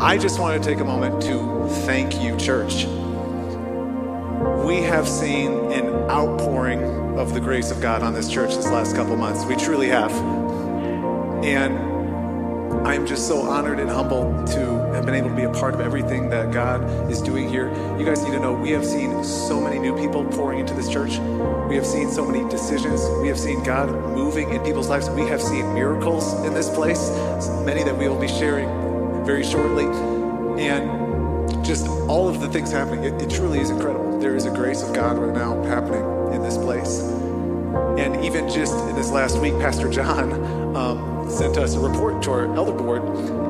I just want to take a moment to thank you, church. We have seen an outpouring of the grace of God on this church this last couple months. We truly have. And I'm just so honored and humbled to have been able to be a part of everything that God is doing here. You guys need to know we have seen so many new people pouring into this church. We have seen so many decisions. We have seen God moving in people's lives. We have seen miracles in this place, many that we will be sharing very shortly. And just all of the things happening, it, it truly is incredible. There is a grace of God right now happening in this place. And even just in this last week, Pastor John um, sent us a report to our elder board,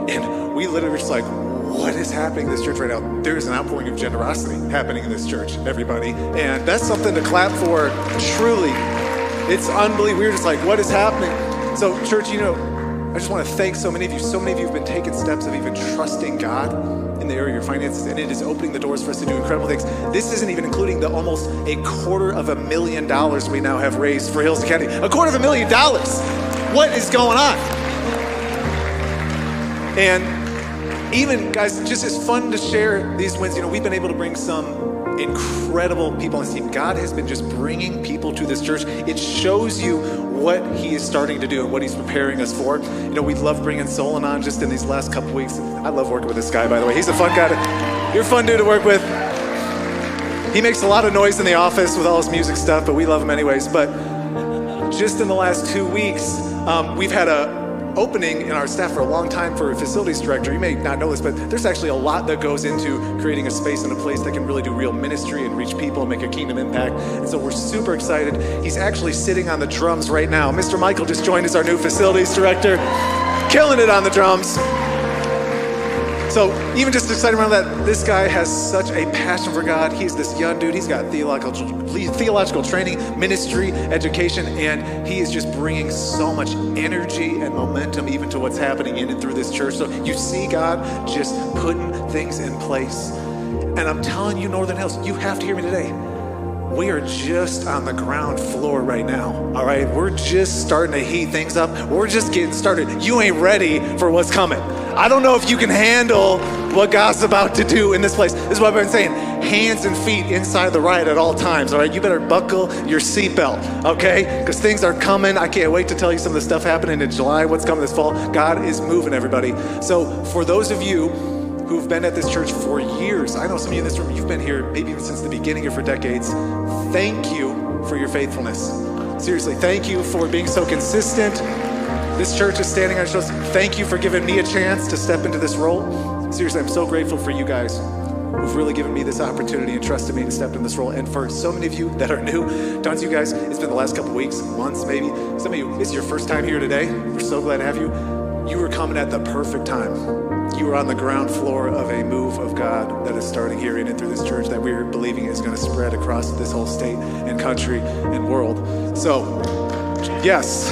and we literally were just like, what is happening in this church right now? There is an outpouring of generosity happening in this church, everybody. And that's something to clap for, truly. It's unbelievable. We were just like, what is happening? So, church, you know, I just want to thank so many of you. So many of you have been taking steps of even trusting God in the area of your finances, and it is opening the doors for us to do incredible things. This isn't even including the almost a quarter of a million dollars we now have raised for Hills Academy. A quarter of a million dollars. What is going on? And even, guys, just as fun to share these wins. You know, we've been able to bring some incredible people on this team. God has been just bringing people to this church. It shows you what He is starting to do and what He's preparing us for. You know, we love bringing Solon on just in these last couple weeks. I love working with this guy, by the way. He's a fun guy. To, you're a fun dude to work with. He makes a lot of noise in the office with all his music stuff, but we love him anyways. But just in the last two weeks, um, we've had a opening in our staff for a long time for a facilities director. You may not know this, but there's actually a lot that goes into creating a space and a place that can really do real ministry and reach people and make a kingdom impact. And so we're super excited. He's actually sitting on the drums right now. Mr. Michael just joined as our new facilities director, killing it on the drums. So even just excited around that, this guy has such a passion for God. He's this young dude. He's got theological theological training, ministry, education, and he is just bringing so much energy and momentum even to what's happening in and through this church. So you see God just putting things in place. And I'm telling you, Northern Hills, you have to hear me today. We are just on the ground floor right now. All right, we're just starting to heat things up. We're just getting started. You ain't ready for what's coming. I don't know if you can handle what God's about to do in this place. This is what I've been saying hands and feet inside the ride at all times, all right? You better buckle your seatbelt, okay? Because things are coming. I can't wait to tell you some of the stuff happening in July, what's coming this fall. God is moving, everybody. So, for those of you who've been at this church for years, I know some of you in this room, you've been here maybe even since the beginning or for decades. Thank you for your faithfulness. Seriously, thank you for being so consistent this church is standing on shoulders. Thank you for giving me a chance to step into this role. Seriously, I'm so grateful for you guys who've really given me this opportunity and trusted me to step in this role. And for so many of you that are new, tons of you guys, it's been the last couple weeks, months maybe. Some of you, it's your first time here today. We're so glad to have you. You were coming at the perfect time. You were on the ground floor of a move of God that is starting here in and through this church that we're believing is going to spread across this whole state and country and world. So, yes,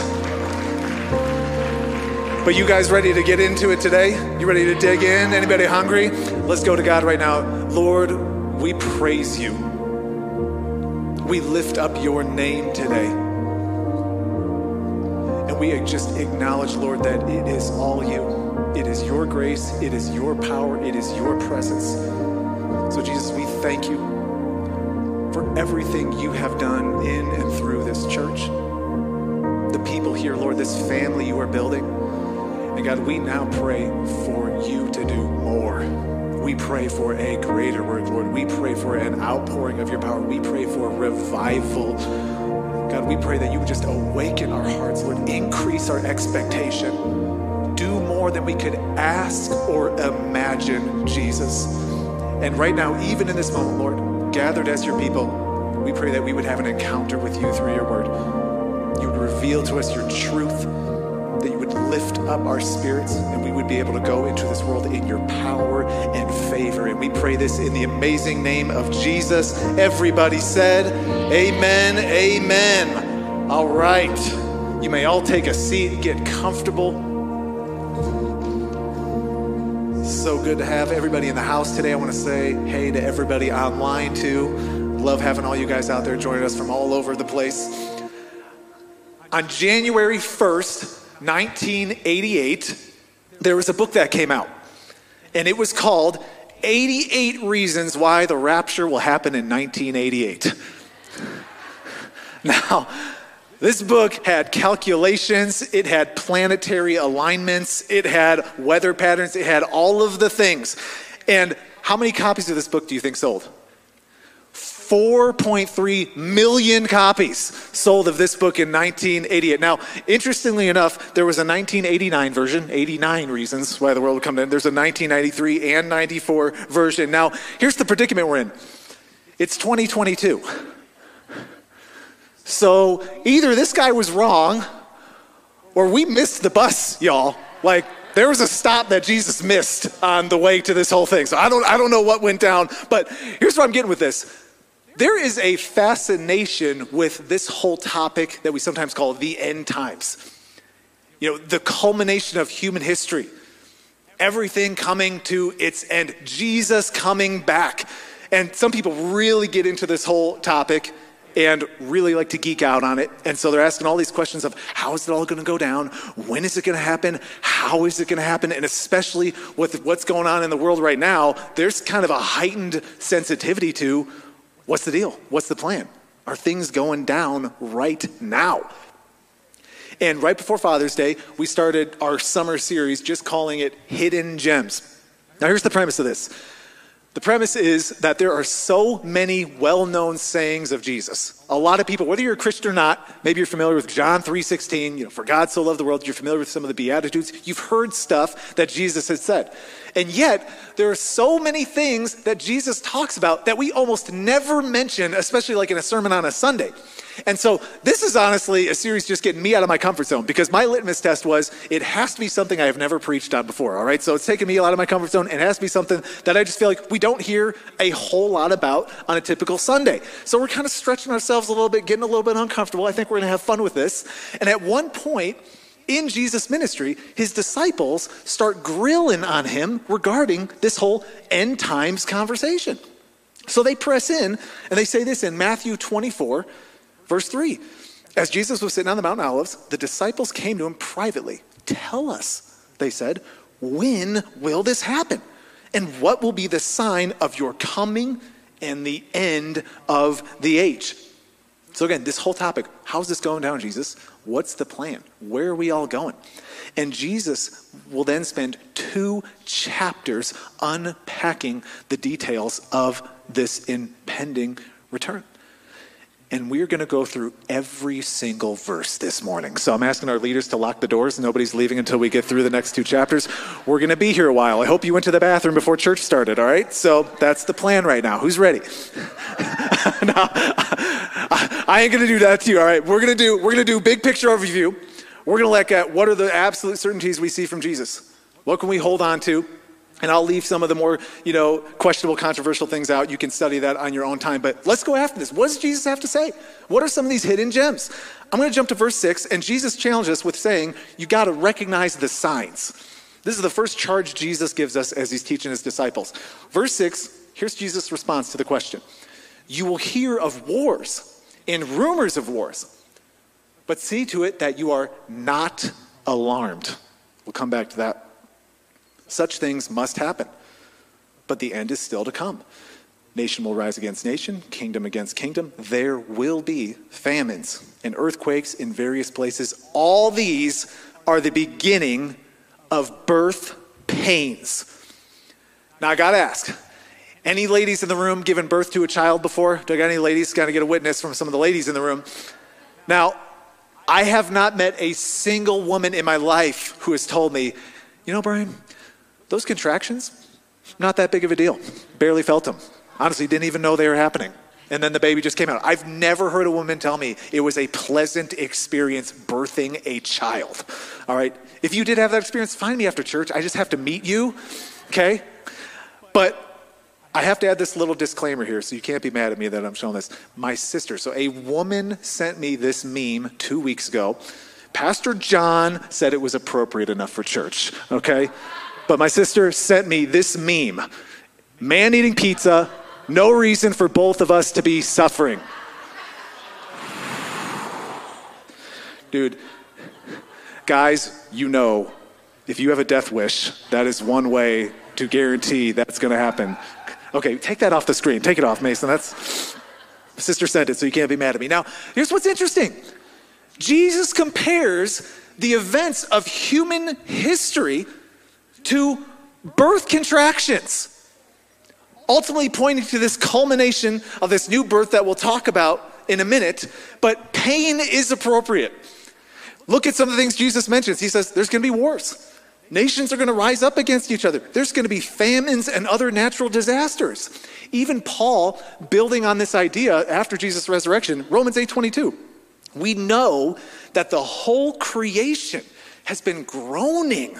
but you guys ready to get into it today? You ready to dig in? Anybody hungry? Let's go to God right now. Lord, we praise you. We lift up your name today. And we just acknowledge, Lord, that it is all you. It is your grace, it is your power, it is your presence. So, Jesus, we thank you for everything you have done in and through this church. The people here, Lord, this family you are building. And God, we now pray for you to do more. We pray for a greater work, Lord. We pray for an outpouring of your power. We pray for revival. God, we pray that you would just awaken our hearts, Lord. Increase our expectation. Do more than we could ask or imagine, Jesus. And right now, even in this moment, Lord, gathered as your people, we pray that we would have an encounter with you through your word. You would reveal to us your truth up our spirits and we would be able to go into this world in your power and favor. And we pray this in the amazing name of Jesus. Everybody said, Amen, Amen. All right. You may all take a seat, get comfortable. So good to have everybody in the house today. I want to say hey to everybody online too. Love having all you guys out there joining us from all over the place. On January 1st, 1988, there was a book that came out, and it was called 88 Reasons Why the Rapture Will Happen in 1988. Now, this book had calculations, it had planetary alignments, it had weather patterns, it had all of the things. And how many copies of this book do you think sold? 4.3 million copies sold of this book in 1988. Now, interestingly enough, there was a 1989 version, 89 Reasons Why the World Will Come to End. There's a 1993 and 94 version. Now, here's the predicament we're in it's 2022. So either this guy was wrong or we missed the bus, y'all. Like, there was a stop that Jesus missed on the way to this whole thing. So I don't, I don't know what went down, but here's what I'm getting with this. There is a fascination with this whole topic that we sometimes call the end times. You know, the culmination of human history, everything coming to its end, Jesus coming back. And some people really get into this whole topic and really like to geek out on it. And so they're asking all these questions of how is it all going to go down? When is it going to happen? How is it going to happen? And especially with what's going on in the world right now, there's kind of a heightened sensitivity to what's the deal? What's the plan? Are things going down right now? And right before Father's Day, we started our summer series just calling it Hidden Gems. Now, here's the premise of this the premise is that there are so many well known sayings of Jesus. A lot of people, whether you're a Christian or not, maybe you're familiar with John 3.16, you know, for God so loved the world, you're familiar with some of the Beatitudes, you've heard stuff that Jesus has said. And yet, there are so many things that Jesus talks about that we almost never mention, especially like in a sermon on a Sunday. And so this is honestly a series just getting me out of my comfort zone because my litmus test was it has to be something I have never preached on before, all right? So it's taken me out of my comfort zone and it has to be something that I just feel like we don't hear a whole lot about on a typical Sunday. So we're kind of stretching ourselves a little bit, getting a little bit uncomfortable. I think we're going to have fun with this. And at one point, in Jesus' ministry, his disciples start grilling on him regarding this whole end times conversation. So they press in and they say this in Matthew 24, Verse 3 As Jesus was sitting on the Mount of Olives, the disciples came to him privately. Tell us, they said, when will this happen? And what will be the sign of your coming and the end of the age? So, again, this whole topic how's this going down, Jesus? What's the plan? Where are we all going? And Jesus will then spend two chapters unpacking the details of this impending return. And we are going to go through every single verse this morning. So I'm asking our leaders to lock the doors. Nobody's leaving until we get through the next two chapters. We're going to be here a while. I hope you went to the bathroom before church started, all right? So that's the plan right now. Who's ready? no, I ain't going to do that to you, all right? We're going to do we're going to do big picture overview. We're going to look at what are the absolute certainties we see from Jesus. What can we hold on to? And I'll leave some of the more, you know, questionable, controversial things out. You can study that on your own time. But let's go after this. What does Jesus have to say? What are some of these hidden gems? I'm going to jump to verse 6, and Jesus challenges us with saying, you got to recognize the signs. This is the first charge Jesus gives us as he's teaching his disciples. Verse 6, here's Jesus' response to the question You will hear of wars and rumors of wars, but see to it that you are not alarmed. We'll come back to that such things must happen. But the end is still to come. Nation will rise against nation, kingdom against kingdom. There will be famines and earthquakes in various places. All these are the beginning of birth pains. Now, I got to ask any ladies in the room given birth to a child before? Do I got any ladies? Got to get a witness from some of the ladies in the room. Now, I have not met a single woman in my life who has told me, you know, Brian, those contractions, not that big of a deal. Barely felt them. Honestly, didn't even know they were happening. And then the baby just came out. I've never heard a woman tell me it was a pleasant experience birthing a child. All right? If you did have that experience, find me after church. I just have to meet you, okay? But I have to add this little disclaimer here, so you can't be mad at me that I'm showing this. My sister, so a woman sent me this meme two weeks ago. Pastor John said it was appropriate enough for church, okay? But my sister sent me this meme man eating pizza, no reason for both of us to be suffering. Dude, guys, you know, if you have a death wish, that is one way to guarantee that's going to happen. Okay, take that off the screen. Take it off, Mason. That's sister sent it, so you can't be mad at me. Now, here's what's interesting. Jesus compares the events of human history to birth contractions ultimately pointing to this culmination of this new birth that we'll talk about in a minute, but pain is appropriate. Look at some of the things Jesus mentions. He says there's going to be wars. Nations are going to rise up against each other. There's going to be famines and other natural disasters. Even Paul, building on this idea after Jesus' resurrection, Romans 8:22. We know that the whole creation has been groaning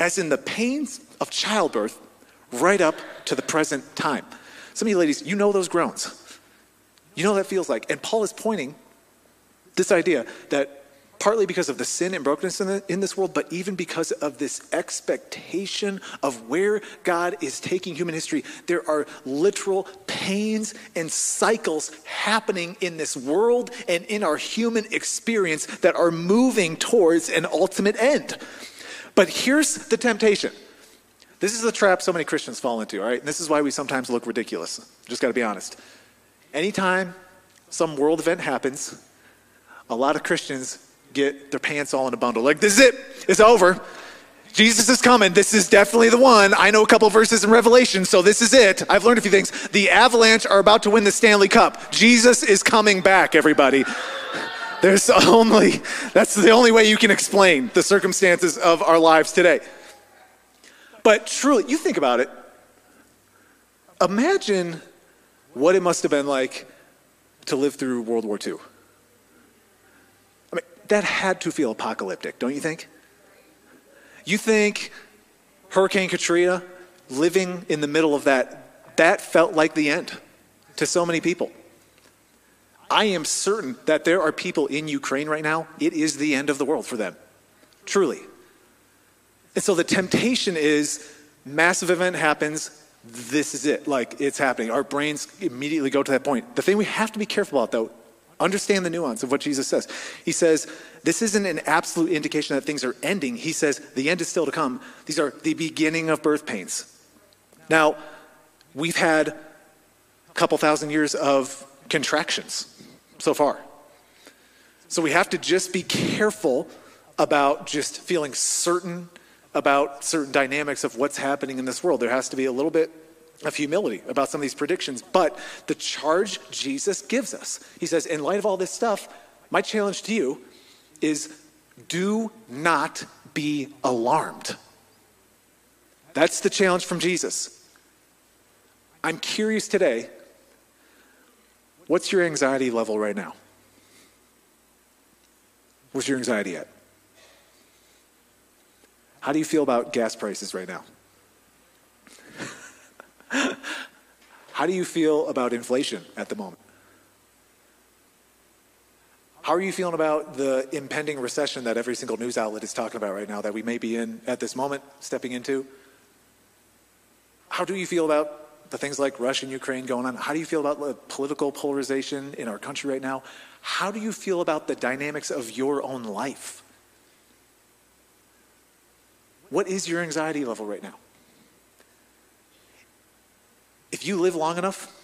as in the pains of childbirth right up to the present time. Some of you ladies, you know those groans. You know what that feels like. And Paul is pointing this idea that partly because of the sin and brokenness in, the, in, this world, but even because of this expectation of where God is taking human history, there are literal pains and cycles happening in this world and in our human experience that are moving towards an ultimate end. But here's the temptation this is the trap so many Christians fall into, all right? And this is why we sometimes look ridiculous. Just got to be honest. Anytime some world event happens, a lot of Christians get their pants all in a bundle. Like, this is it, it's over. Jesus is coming. This is definitely the one. I know a couple verses in Revelation, so this is it. I've learned a few things. The Avalanche are about to win the Stanley Cup. Jesus is coming back, everybody. There's only, that's the only way you can explain the circumstances of our lives today. But truly, you think about it. Imagine what it must have been like to live through World War II. I mean, that had to feel apocalyptic, don't you think? You think Hurricane Katrina, living in the middle of that, that felt like the end to so many people. I am certain that there are people in Ukraine right now, it is the end of the world for them. Truly. And so the temptation is massive event happens, this is it. Like it's happening. Our brains immediately go to that point. The thing we have to be careful about though, understand the nuance of what Jesus says. He says, this isn't an absolute indication that things are ending. He says, the end is still to come. These are the beginning of birth pains. Now, we've had a couple thousand years of contractions so far. So we have to just be careful about just feeling certain about certain dynamics of what's happening in this world. There has to be a little bit of humility about some of these predictions. But the charge Jesus gives us, he says, in light of all this stuff, my challenge to you is do not be alarmed. That's the challenge from Jesus. I'm curious today what's your anxiety level right now? What's your anxiety at? How do you feel about gas prices right now? How do you feel about inflation at the moment? How are you feeling about the impending recession that every single news outlet is talking about right now that we may be in at this moment, stepping into? How do you feel about the things like Russia and Ukraine going on? How do you feel about the political polarization in our country right now? How do you feel about the dynamics of your own life? What is your anxiety level right now? If you live long enough,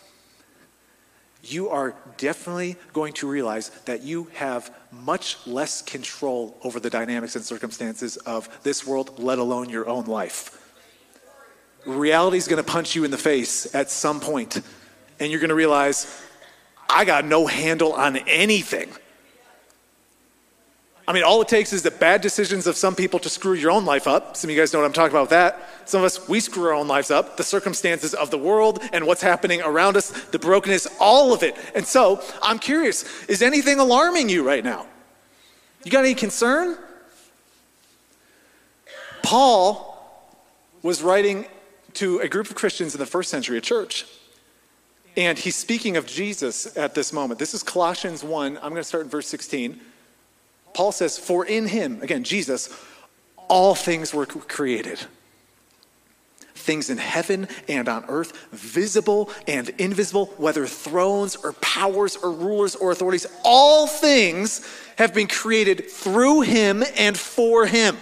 you are definitely going to realize that you have much less control over the dynamics and circumstances of this world, let alone your own life. Reality is going to punch you in the face at some point, and you're going to realize, I got no handle on anything. I mean, all it takes is the bad decisions of some people to screw your own life up. Some of you guys know what I'm talking about with that. Some of us, we screw our own lives up. The circumstances of the world and what's happening around us, the brokenness, all of it. And so I'm curious is anything alarming you right now? You got any concern? Paul was writing to a group of Christians in the first century, a church. And he's speaking of Jesus at this moment. This is Colossians 1. I'm going to start in verse 16. Paul says, For in him, again, Jesus, all things were created. Things in heaven and on earth, visible and invisible, whether thrones or powers or rulers or authorities, all things have been created through him and for him.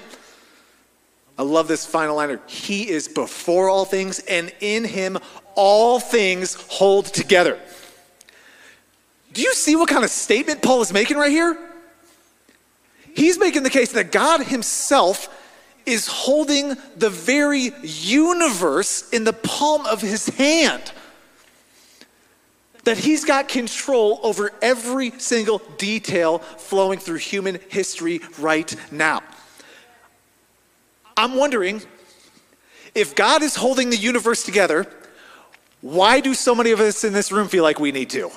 I love this final liner. He is before all things, and in him all things hold together. Do you see what kind of statement Paul is making right here? He's making the case that God himself is holding the very universe in the palm of his hand. That he's got control over every single detail flowing through human history right now. I'm wondering if God is holding the universe together, why do so many of us in this room feel like we need to?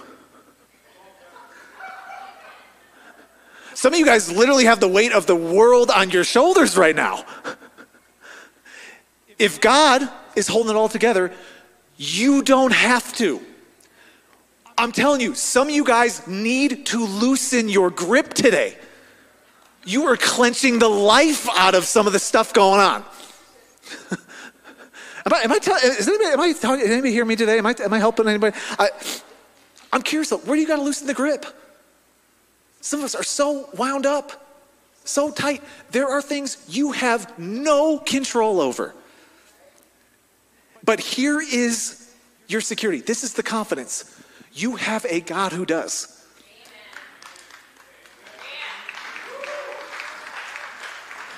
Some of you guys literally have the weight of the world on your shoulders right now. If God is holding it all together, you don't have to. I'm telling you, some of you guys need to loosen your grip today. You are clenching the life out of some of the stuff going on. am I, am I telling, is anybody, am I talking, anybody hear me today? Am I, am I helping anybody? I, I'm curious where do you got to loosen the grip? Some of us are so wound up, so tight. There are things you have no control over. But here is your security. This is the confidence. You have a God who does.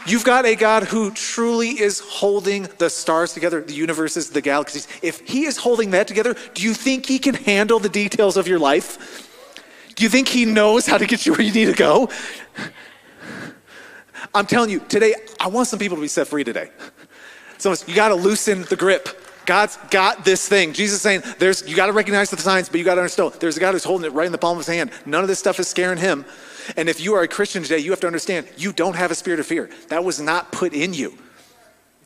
You've got a God who truly is holding the stars together, the universes, the galaxies. If He is holding that together, do you think He can handle the details of your life? Do you think he knows how to get you where you need to go? I'm telling you, today, I want some people to be set free today. So you got to loosen the grip. God's got this thing. Jesus saying, there's, you got to recognize the signs, but you got to understand there's a God who's holding it right in the palm of his hand. None of this stuff is scaring him. And if you are a Christian today, you have to understand you don't have a spirit of fear. That was not put in you.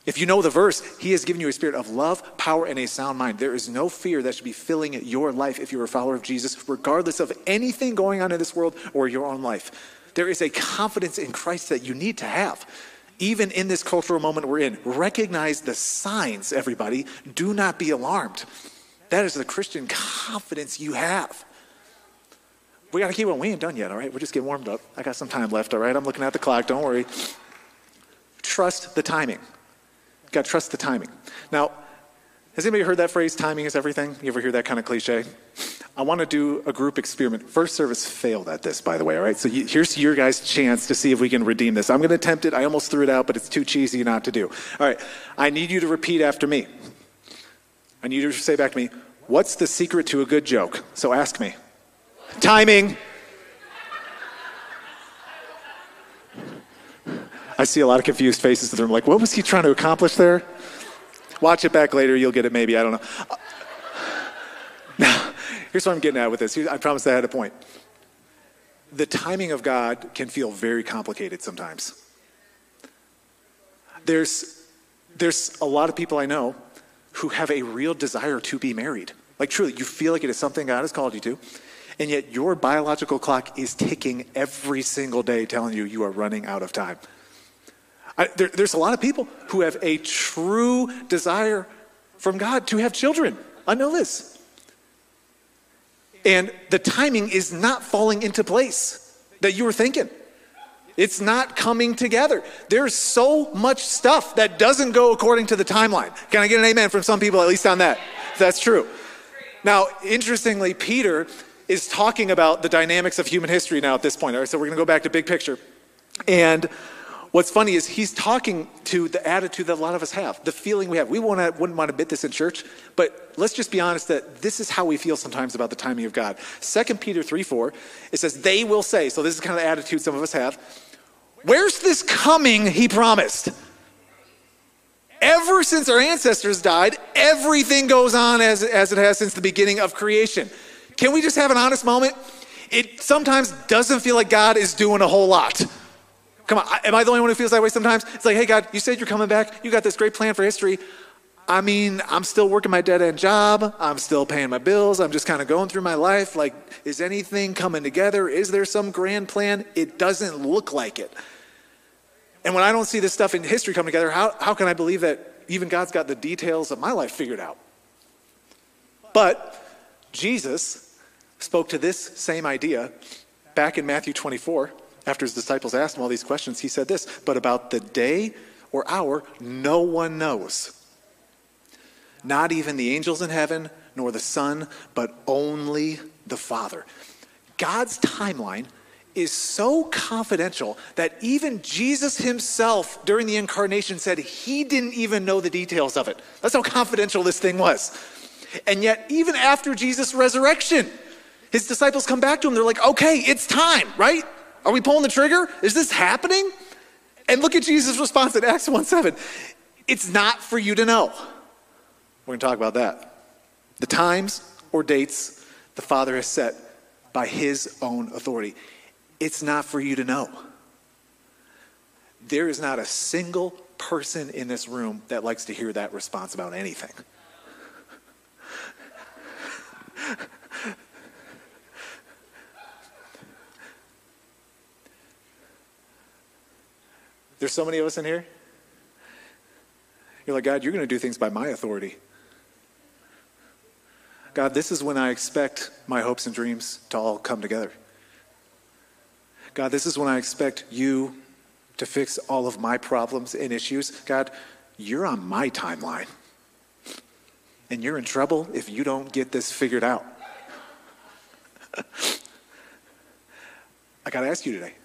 If you know the verse, he has given you a spirit of love, power, and a sound mind. There is no fear that should be filling your life if you're a follower of Jesus, regardless of anything going on in this world or your own life. There is a confidence in Christ that you need to have, even in this cultural moment we're in. Recognize the signs, everybody. Do not be alarmed. That is the Christian confidence you have. We got to keep on. We ain't done yet, all right? We're just getting warmed up. I got some time left, all right? I'm looking at the clock. Don't worry. Trust the timing. Got to trust the timing. Now, has anybody heard that phrase, timing is everything? You ever hear that kind of cliche? I want to do a group experiment. First service failed at this, by the way, all right? So you, here's your guys' chance to see if we can redeem this. I'm going to attempt it. I almost threw it out, but it's too cheesy not to do. All right, I need you to repeat after me. I need you to say back to me, what's the secret to a good joke? So ask me. Timing. I see a lot of confused faces in the room, like, what was he trying to accomplish there? Watch it back later, you'll get it maybe, I don't know. Here's what I'm getting at with this. I promised I had a point. The timing of God can feel very complicated sometimes. There's, there's a lot of people I know who have a real desire to be married. Like, truly, you feel like it is something God has called you to, and yet your biological clock is ticking every single day, telling you you are running out of time. I, there, there's a lot of people who have a true desire from God to have children. I know this. And the timing is not falling into place that you were thinking. It's not coming together. There's so much stuff that doesn't go according to the timeline. Can I get an amen from some people, at least on that? That's true. Now, interestingly, Peter is talking about the dynamics of human history now at this point. All right, so we're going to go back to big picture. And What's funny is he's talking to the attitude that a lot of us have, the feeling we have. We wanna, wouldn't want to admit this in church, but let's just be honest that this is how we feel sometimes about the timing of God. 2 Peter 3 4, it says, They will say, so this is kind of the attitude some of us have, Where's this coming he promised? Ever since our ancestors died, everything goes on as, as it has since the beginning of creation. Can we just have an honest moment? It sometimes doesn't feel like God is doing a whole lot. Come on, am I the only one who feels that way sometimes? It's like, hey, God, you said you're coming back. You got this great plan for history. I mean, I'm still working my dead end job. I'm still paying my bills. I'm just kind of going through my life. Like, is anything coming together? Is there some grand plan? It doesn't look like it. And when I don't see this stuff in history come together, how, how can I believe that even God's got the details of my life figured out? But Jesus spoke to this same idea back in Matthew 24 after his disciples asked him all these questions, he said this But about the day or hour, no one knows. Not even the angels in heaven, nor the Son, but only the Father. God's timeline is so confidential that even Jesus himself during the incarnation said he didn't even know the details of it. That's how confidential this thing was. And yet, even after Jesus' resurrection, his disciples come back to him. They're like, okay, it's time, right? Are we pulling the trigger? Is this happening? And look at Jesus' response in Acts 1 7. It's not for you to know. We're going to talk about that. The times or dates the Father has set by his own authority. It's not for you to know. There is not a single person in this room that likes to hear that response about anything. There's so many of us in here. You're like, God, you're going to do things by my authority. God, this is when I expect my hopes and dreams to all come together. God, this is when I expect you to fix all of my problems and issues. God, you're on my timeline. And you're in trouble if you don't get this figured out. I got to ask you today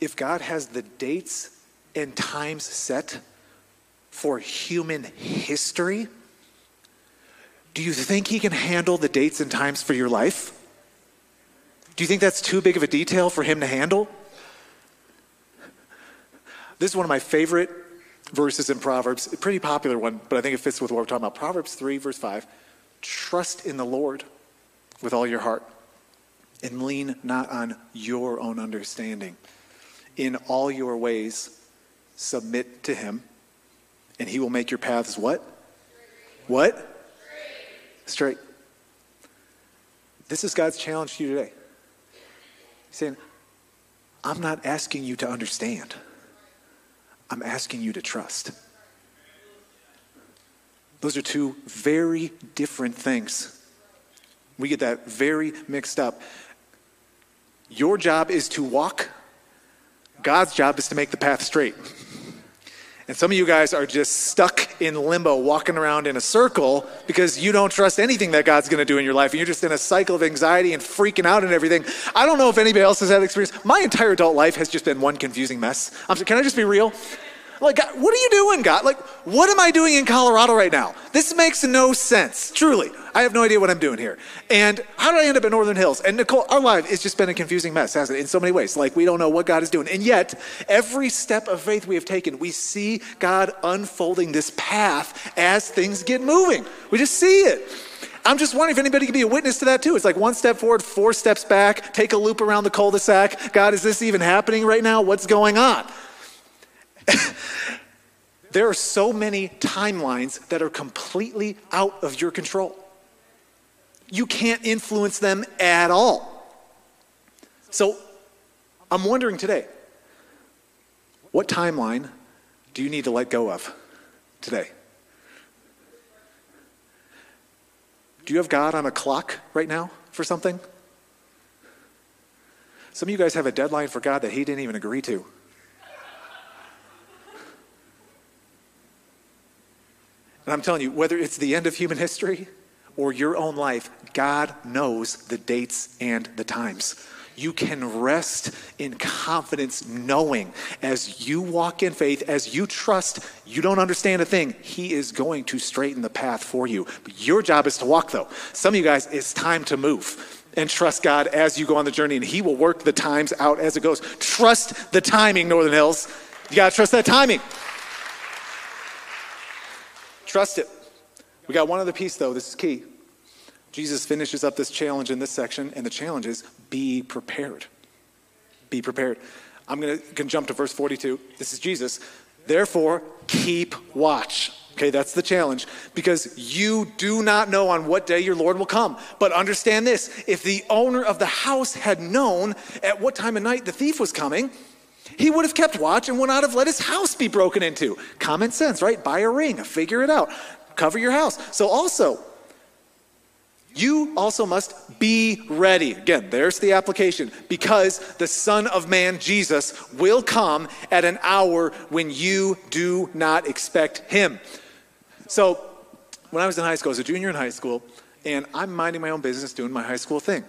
if God has the dates and times set for human history, do you think He can handle the dates and times for your life? Do you think that's too big of a detail for Him to handle? This is one of my favorite verses in Proverbs, a pretty popular one, but I think it fits with what we're talking about. Proverbs 3, verse 5 Trust in the Lord with all your heart and lean not on your own understanding in all your ways, submit to him, and he will make your paths what? What? Straight. Straight. This is God's challenge to you today. He's saying, I'm not asking you to understand. I'm asking you to trust. Those are two very different things. We get that very mixed up. Your job is to walk God's job is to make the path straight. And some of you guys are just stuck in limbo, walking around in a circle because you don't trust anything that God's going to do in your life. And you're just in a cycle of anxiety and freaking out and everything. I don't know if anybody else has had experience. My entire adult life has just been one confusing mess. I'm, can I just be real? Like, God, what are you doing, God? Like, what am I doing in Colorado right now? This makes no sense. Truly. I have no idea what I'm doing here. And how did I end up in Northern Hills? And Nicole, our life has just been a confusing mess, hasn't it? In so many ways. Like, we don't know what God is doing. And yet, every step of faith we have taken, we see God unfolding this path as things get moving. We just see it. I'm just wondering if anybody could be a witness to that too. It's like one step forward, four steps back, take a loop around the cul de sac. God, is this even happening right now? What's going on? there are so many timelines that are completely out of your control. You can't influence them at all. So I'm wondering today what timeline do you need to let go of today? Do you have God on a clock right now for something? Some of you guys have a deadline for God that He didn't even agree to. And I'm telling you, whether it's the end of human history or your own life, God knows the dates and the times. You can rest in confidence knowing as you walk in faith, as you trust, you don't understand a thing, He is going to straighten the path for you. But your job is to walk, though. Some of you guys, it's time to move and trust God as you go on the journey, and He will work the times out as it goes. Trust the timing, Northern Hills. You got to trust that timing. Trust it. We got one other piece, though. This is key. Jesus finishes up this challenge in this section, and the challenge is be prepared. Be prepared. I'm going to jump to verse 42. This is Jesus. Therefore, keep watch. Okay, that's the challenge because you do not know on what day your Lord will come. But understand this if the owner of the house had known at what time of night the thief was coming, he would have kept watch and would not have let his house be broken into. Common sense, right? Buy a ring, figure it out, cover your house. So, also, You also must be ready. Again, there's the application. Because the Son of Man, Jesus, will come at an hour when you do not expect him. So, when I was in high school, I was a junior in high school, and I'm minding my own business doing my high school thing.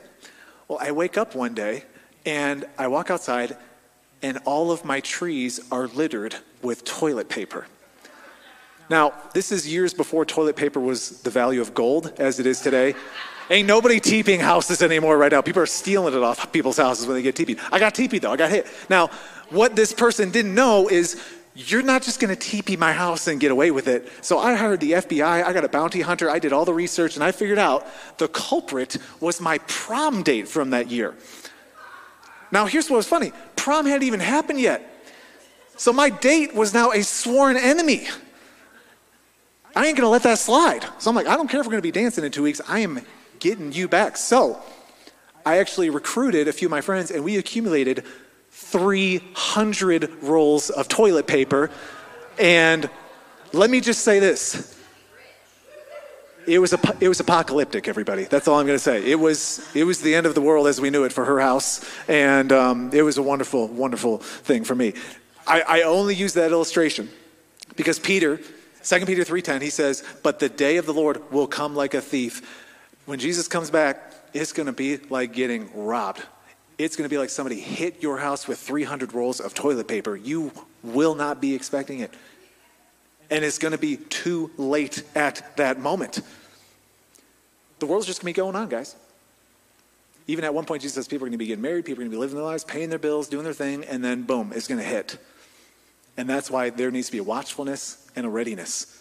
Well, I wake up one day and I walk outside, and all of my trees are littered with toilet paper. Now, this is years before toilet paper was the value of gold as it is today. Ain't nobody teeping houses anymore right now. People are stealing it off people's houses when they get teepeed. I got teepeed though, I got hit. Now, what this person didn't know is you're not just to teepee my house and get away with it. So I hired the FBI, I got a bounty hunter, I did all the research, and I figured out the culprit was my prom date from that year. Now, here's what was funny prom hadn't even happened yet. So my date was now a sworn enemy. I ain't gonna let that slide. So I'm like, I don't care if we're gonna be dancing in two weeks, I am getting you back. So I actually recruited a few of my friends and we accumulated 300 rolls of toilet paper. And let me just say this it was, it was apocalyptic, everybody. That's all I'm going to say. It was, it was the end of the world as we knew it for her house. And um, it was a wonderful, wonderful thing for me. I, I only use that illustration because Peter, 2 Peter 3.10, he says, but the day of the Lord will come like a thief. When Jesus comes back, it's going to be like getting robbed. It's going to be like somebody hit your house with 300 rolls of toilet paper. You will not be expecting it. And it's going to be too late at that moment. The world's just going to be going on, guys. Even at one point, Jesus says people are going to be getting married, people are going to be living their lives, paying their bills, doing their thing, and then boom, it's going to hit. And that's why there needs to be a watchfulness and a readiness.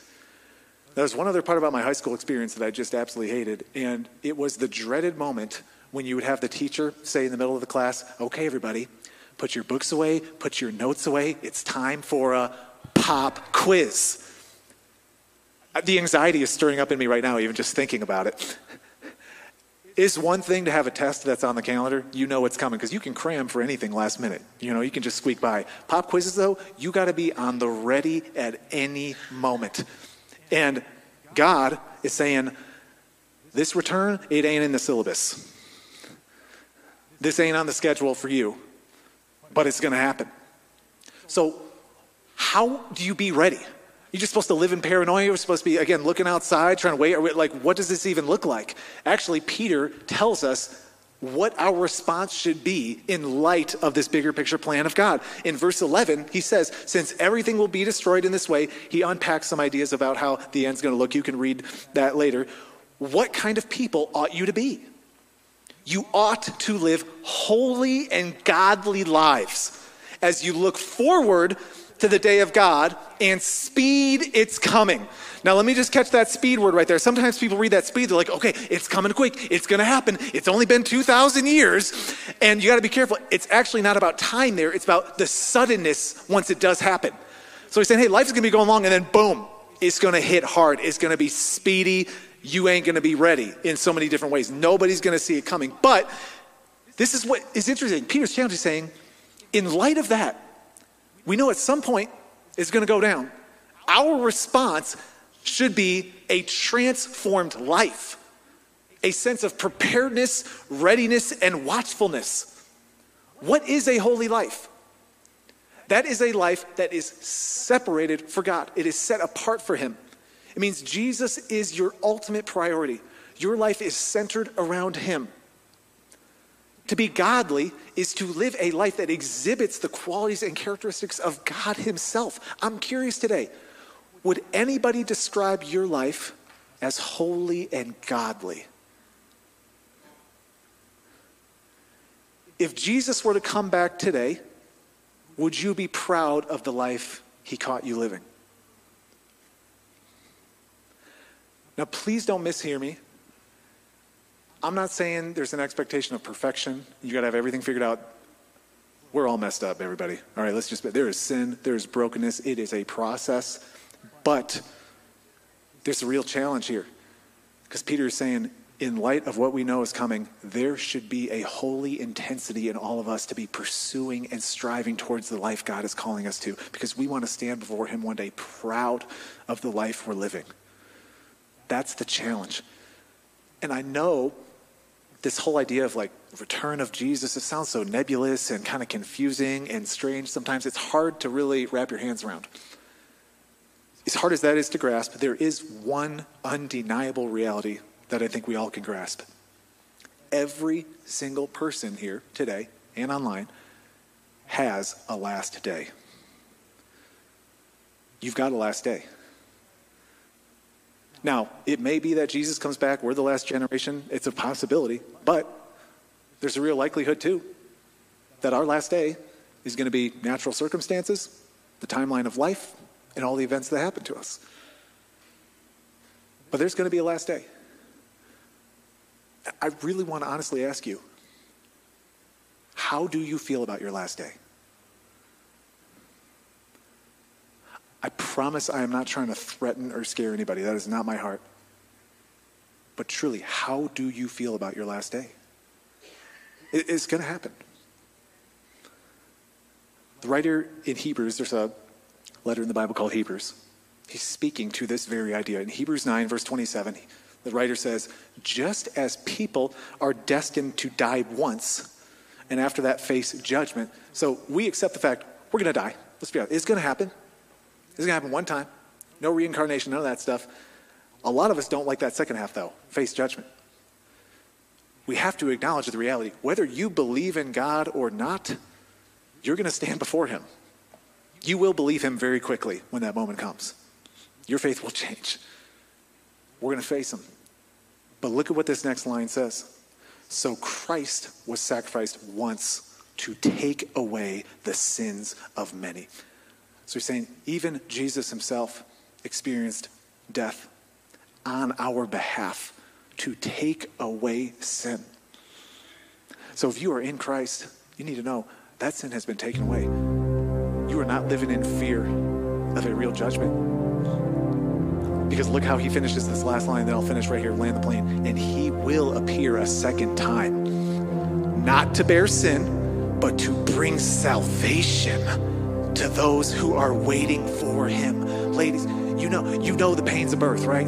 There's one other part about my high school experience that I just absolutely hated, and it was the dreaded moment when you would have the teacher say in the middle of the class, Okay, everybody, put your books away, put your notes away. It's time for a pop quiz. Uh, the anxiety is stirring up in me right now, even just thinking about it. It's one thing to have a test that's on the calendar. You know it's coming because you can cram for anything last minute. You know, you can just squeak by. Pop quizzes, though, you got to be on the ready at any moment. And God is saying, this return, it ain't in the syllabus. This ain't on the schedule for you, but it's going to happen. So, how do you be ready? You're just supposed to live in paranoia. You're supposed to be, again, looking outside, trying to wait. Like, what does this even look like? Actually, Peter tells us what our response should be in light of this bigger picture plan of God. In verse 11, he says, Since everything will be destroyed in this way, he unpacks some ideas about how the end's going to look. You can read that later. What kind of people ought you to be? You ought to live holy and godly lives as you look forward to the day of God and speed its coming. Now, let me just catch that speed word right there. Sometimes people read that speed, they're like, okay, it's coming quick. It's to happen. It's only been 2,000 years. And you got to be careful. It's actually not about time there, it's about the suddenness once it does happen. So he's saying, hey, life's to be going along, and then boom, it's to hit hard. It's to be speedy. You ain't to be ready in so many different ways. Nobody's to see it coming. But this is what is interesting. Peter's challenge is saying, in light of that, we know at some point it's going to go down. Our response should be a transformed life, a sense of preparedness, readiness, and watchfulness. What is a holy life? That is a life that is separated for God. It is set apart for Him. It means Jesus is your ultimate priority. Your life is centered around Him. To be godly is to live a life that exhibits the qualities and characteristics of God Himself. I'm curious today would anybody describe your life as holy and godly? If Jesus were to come back today, would you be proud of the life He caught you living? Now, please don't mishear me. I'm not saying there's an expectation of perfection. You got to have everything figured out. We're all messed up, everybody. All right, let's just, there is sin, there is brokenness. It is a process. But there's a real challenge here. Because Peter is saying, in light of what we know is coming, there should be a holy intensity in all of us to be pursuing and striving towards the life God is calling us to, because we want to stand before Him one day proud of the life we're living. That's the challenge. And I know this whole idea of like return of Jesus, it sounds so nebulous and kind of confusing and strange. Sometimes it's hard to really wrap your hands around. As hard as that is to grasp, there is one undeniable reality that I think we all can grasp. Every single person here today and online has a last day. You've got a last day. Now, it may be that Jesus comes back, we're the last generation, it's a possibility, but there's a real likelihood too that our last day is going to be natural circumstances, the timeline of life, and all the events that happen to us. But there's going to be a last day. I really want to honestly ask you how do you feel about your last day? I promise I am not trying to threaten or scare anybody. That is not my heart. But truly, how do you feel about your last day? It's going to happen. The writer in Hebrews, there's a letter in the Bible called Hebrews. He's speaking to this very idea. In Hebrews 9, verse 27, the writer says, Just as people are destined to die once, and after that face judgment. So we accept the fact we're going to die. Let's be honest. It's going to happen. It's going to happen one time. No reincarnation, none of that stuff. A lot of us don't like that second half, though face judgment. We have to acknowledge the reality. Whether you believe in God or not, you're going to stand before Him. You will believe Him very quickly when that moment comes. Your faith will change. We're going to face Him. But look at what this next line says. So Christ was sacrificed once to take away the sins of many. So he's saying, even Jesus himself experienced death on our behalf to take away sin. So if you are in Christ, you need to know that sin has been taken away. You are not living in fear of a real judgment. Because look how he finishes this last line, then I'll finish right here, land the plane. And he will appear a second time, not to bear sin, but to bring salvation to those who are waiting for him. Ladies, you know, you know the pains of birth, right?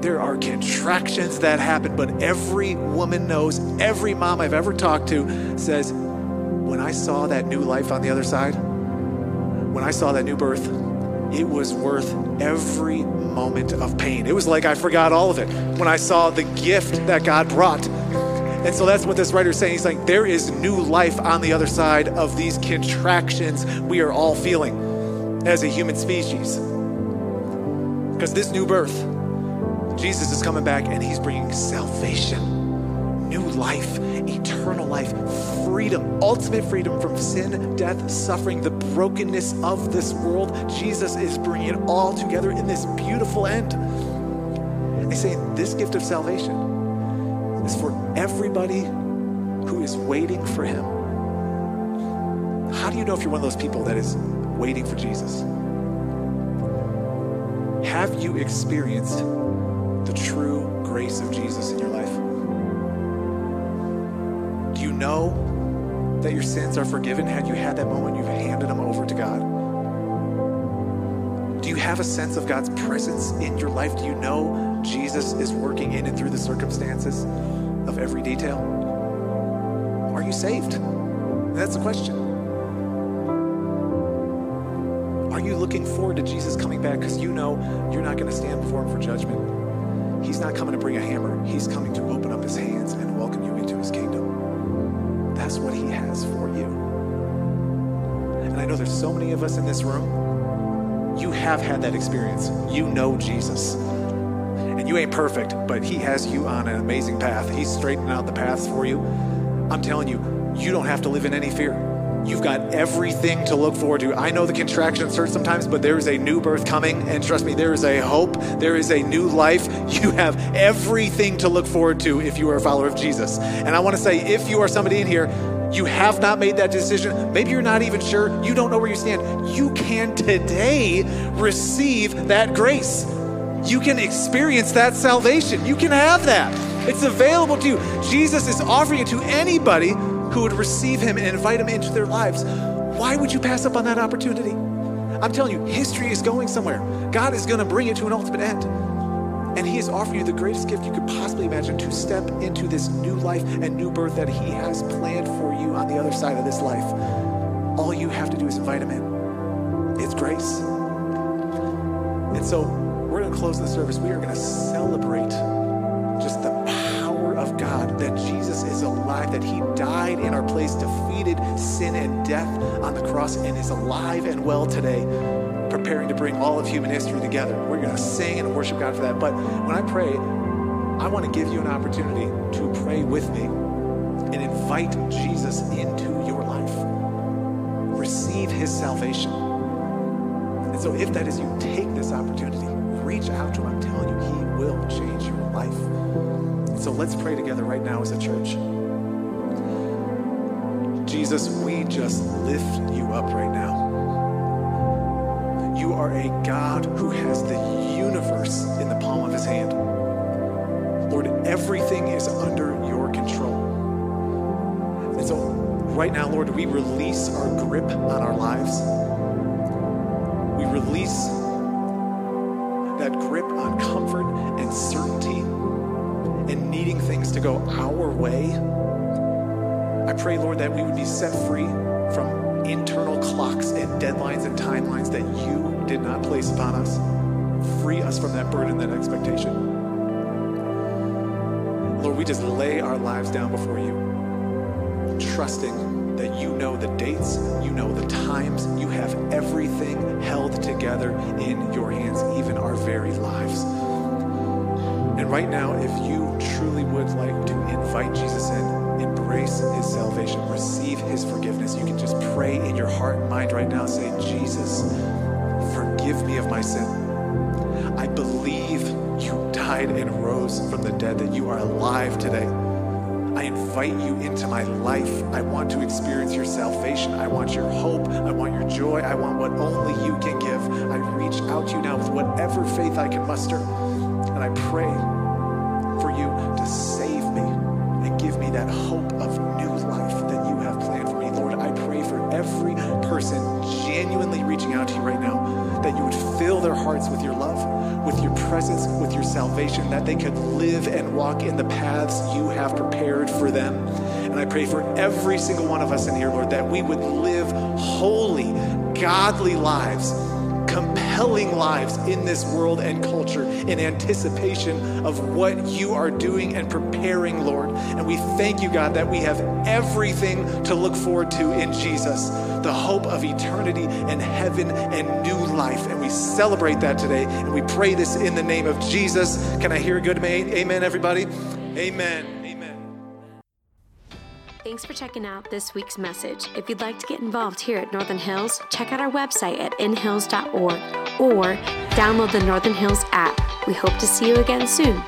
There are contractions that happen, but every woman knows, every mom I've ever talked to says, when I saw that new life on the other side, when I saw that new birth, it was worth every moment of pain. It was like I forgot all of it when I saw the gift that God brought and so that's what this writer is saying. He's like, there is new life on the other side of these contractions we are all feeling as a human species. Because this new birth, Jesus is coming back and he's bringing salvation, new life, eternal life, freedom, ultimate freedom from sin, death, suffering, the brokenness of this world. Jesus is bringing it all together in this beautiful end. He's saying this gift of salvation is for everybody who is waiting for him. How do you know if you're one of those people that is waiting for Jesus? Have you experienced the true grace of Jesus in your life? Do you know that your sins are forgiven? Had you had that moment you've handed them over to God? Do you have a sense of God's presence in your life? Do you know Jesus is working in and through the circumstances? Of every detail? Are you saved? That's the question. Are you looking forward to Jesus coming back because you know you're not going to stand before him for judgment? He's not coming to bring a hammer, he's coming to open up his hands and welcome you into his kingdom. That's what he has for you. And I know there's so many of us in this room. You have had that experience. You know Jesus. And you ain't perfect, but He has you on an amazing path. He's straightening out the paths for you. I'm telling you, you don't have to live in any fear. You've got everything to look forward to. I know the contractions hurt sometimes, but there is a new birth coming. And trust me, there is a hope. There is a new life. You have everything to look forward to if you are a follower of Jesus. And I want to say, if you are somebody in here, you have not made that decision. Maybe you're not even sure. You don't know where you stand. You can today receive that grace you can experience that salvation. You can have that. It's available to you. Jesus is offering it to anybody who would receive him and invite him into their lives. Why would you pass up on that opportunity? I'm telling you, history is going somewhere. God is going to bring it to an ultimate end. And He is offering you the greatest gift you could possibly imagine to step into this new life and new birth that He has planned for you on the other side of this life. All you have to do is invite Him in. It's grace. And so close the service. We are going to celebrate just the power of God that Jesus is alive, that He died in our place, defeated sin and death on the cross, and is alive and well today preparing to bring all of human history together. We're going to sing and worship God for that. But when I pray, I want to give you an opportunity to pray with me and invite Jesus into your life. Receive his salvation. And so, if that is you, take this opportunity. Reach out to him. I'm telling you, he will change your life. So, let's pray together right now as a church. Jesus, we just lift you up right now you are a God who has the universe in the palm of his hand. Lord, everything is under your control. And so, right now, Lord, we release our grip on our lives. We release that grip on comfort and certainty and needing things to go our way. I pray, Lord, that we would be set free from internal clocks and deadlines and timelines that you did not place upon us. Free us from that burden, that expectation. Lord, we just lay our lives down before you, trusting you know the dates, you know the times, you have everything held together in your hands, even our very lives. And right now, if you truly would like to invite Jesus in, embrace his salvation, receive his forgiveness, you can just pray in your heart and mind right now, say, Jesus, forgive me of my sin. I believe you died and rose from the dead, that you are alive today. Invite you into my life. I want to experience your salvation. I want your hope. I want your joy. I want what only you can give. I reach out to you now with whatever faith I can muster. And I pray for you to save me and give me that hope of new life that you have planned for me. Lord, I pray for every person genuinely reaching out to you right now that you would fill their hearts with your love, with your presence, with your salvation, that they could live and walk in the paths you have prepared for them. And I pray for every single one of us in here, Lord, that we would live holy, godly lives compelling lives in this world and in anticipation of what you are doing and preparing, Lord. And we thank you, God, that we have everything to look forward to in Jesus the hope of eternity and heaven and new life. And we celebrate that today. And we pray this in the name of Jesus. Can I hear a good amen, everybody? Amen. Amen. Thanks for checking out this week's message. If you'd like to get involved here at Northern Hills, check out our website at inhills.org or download the Northern Hills app. We hope to see you again soon.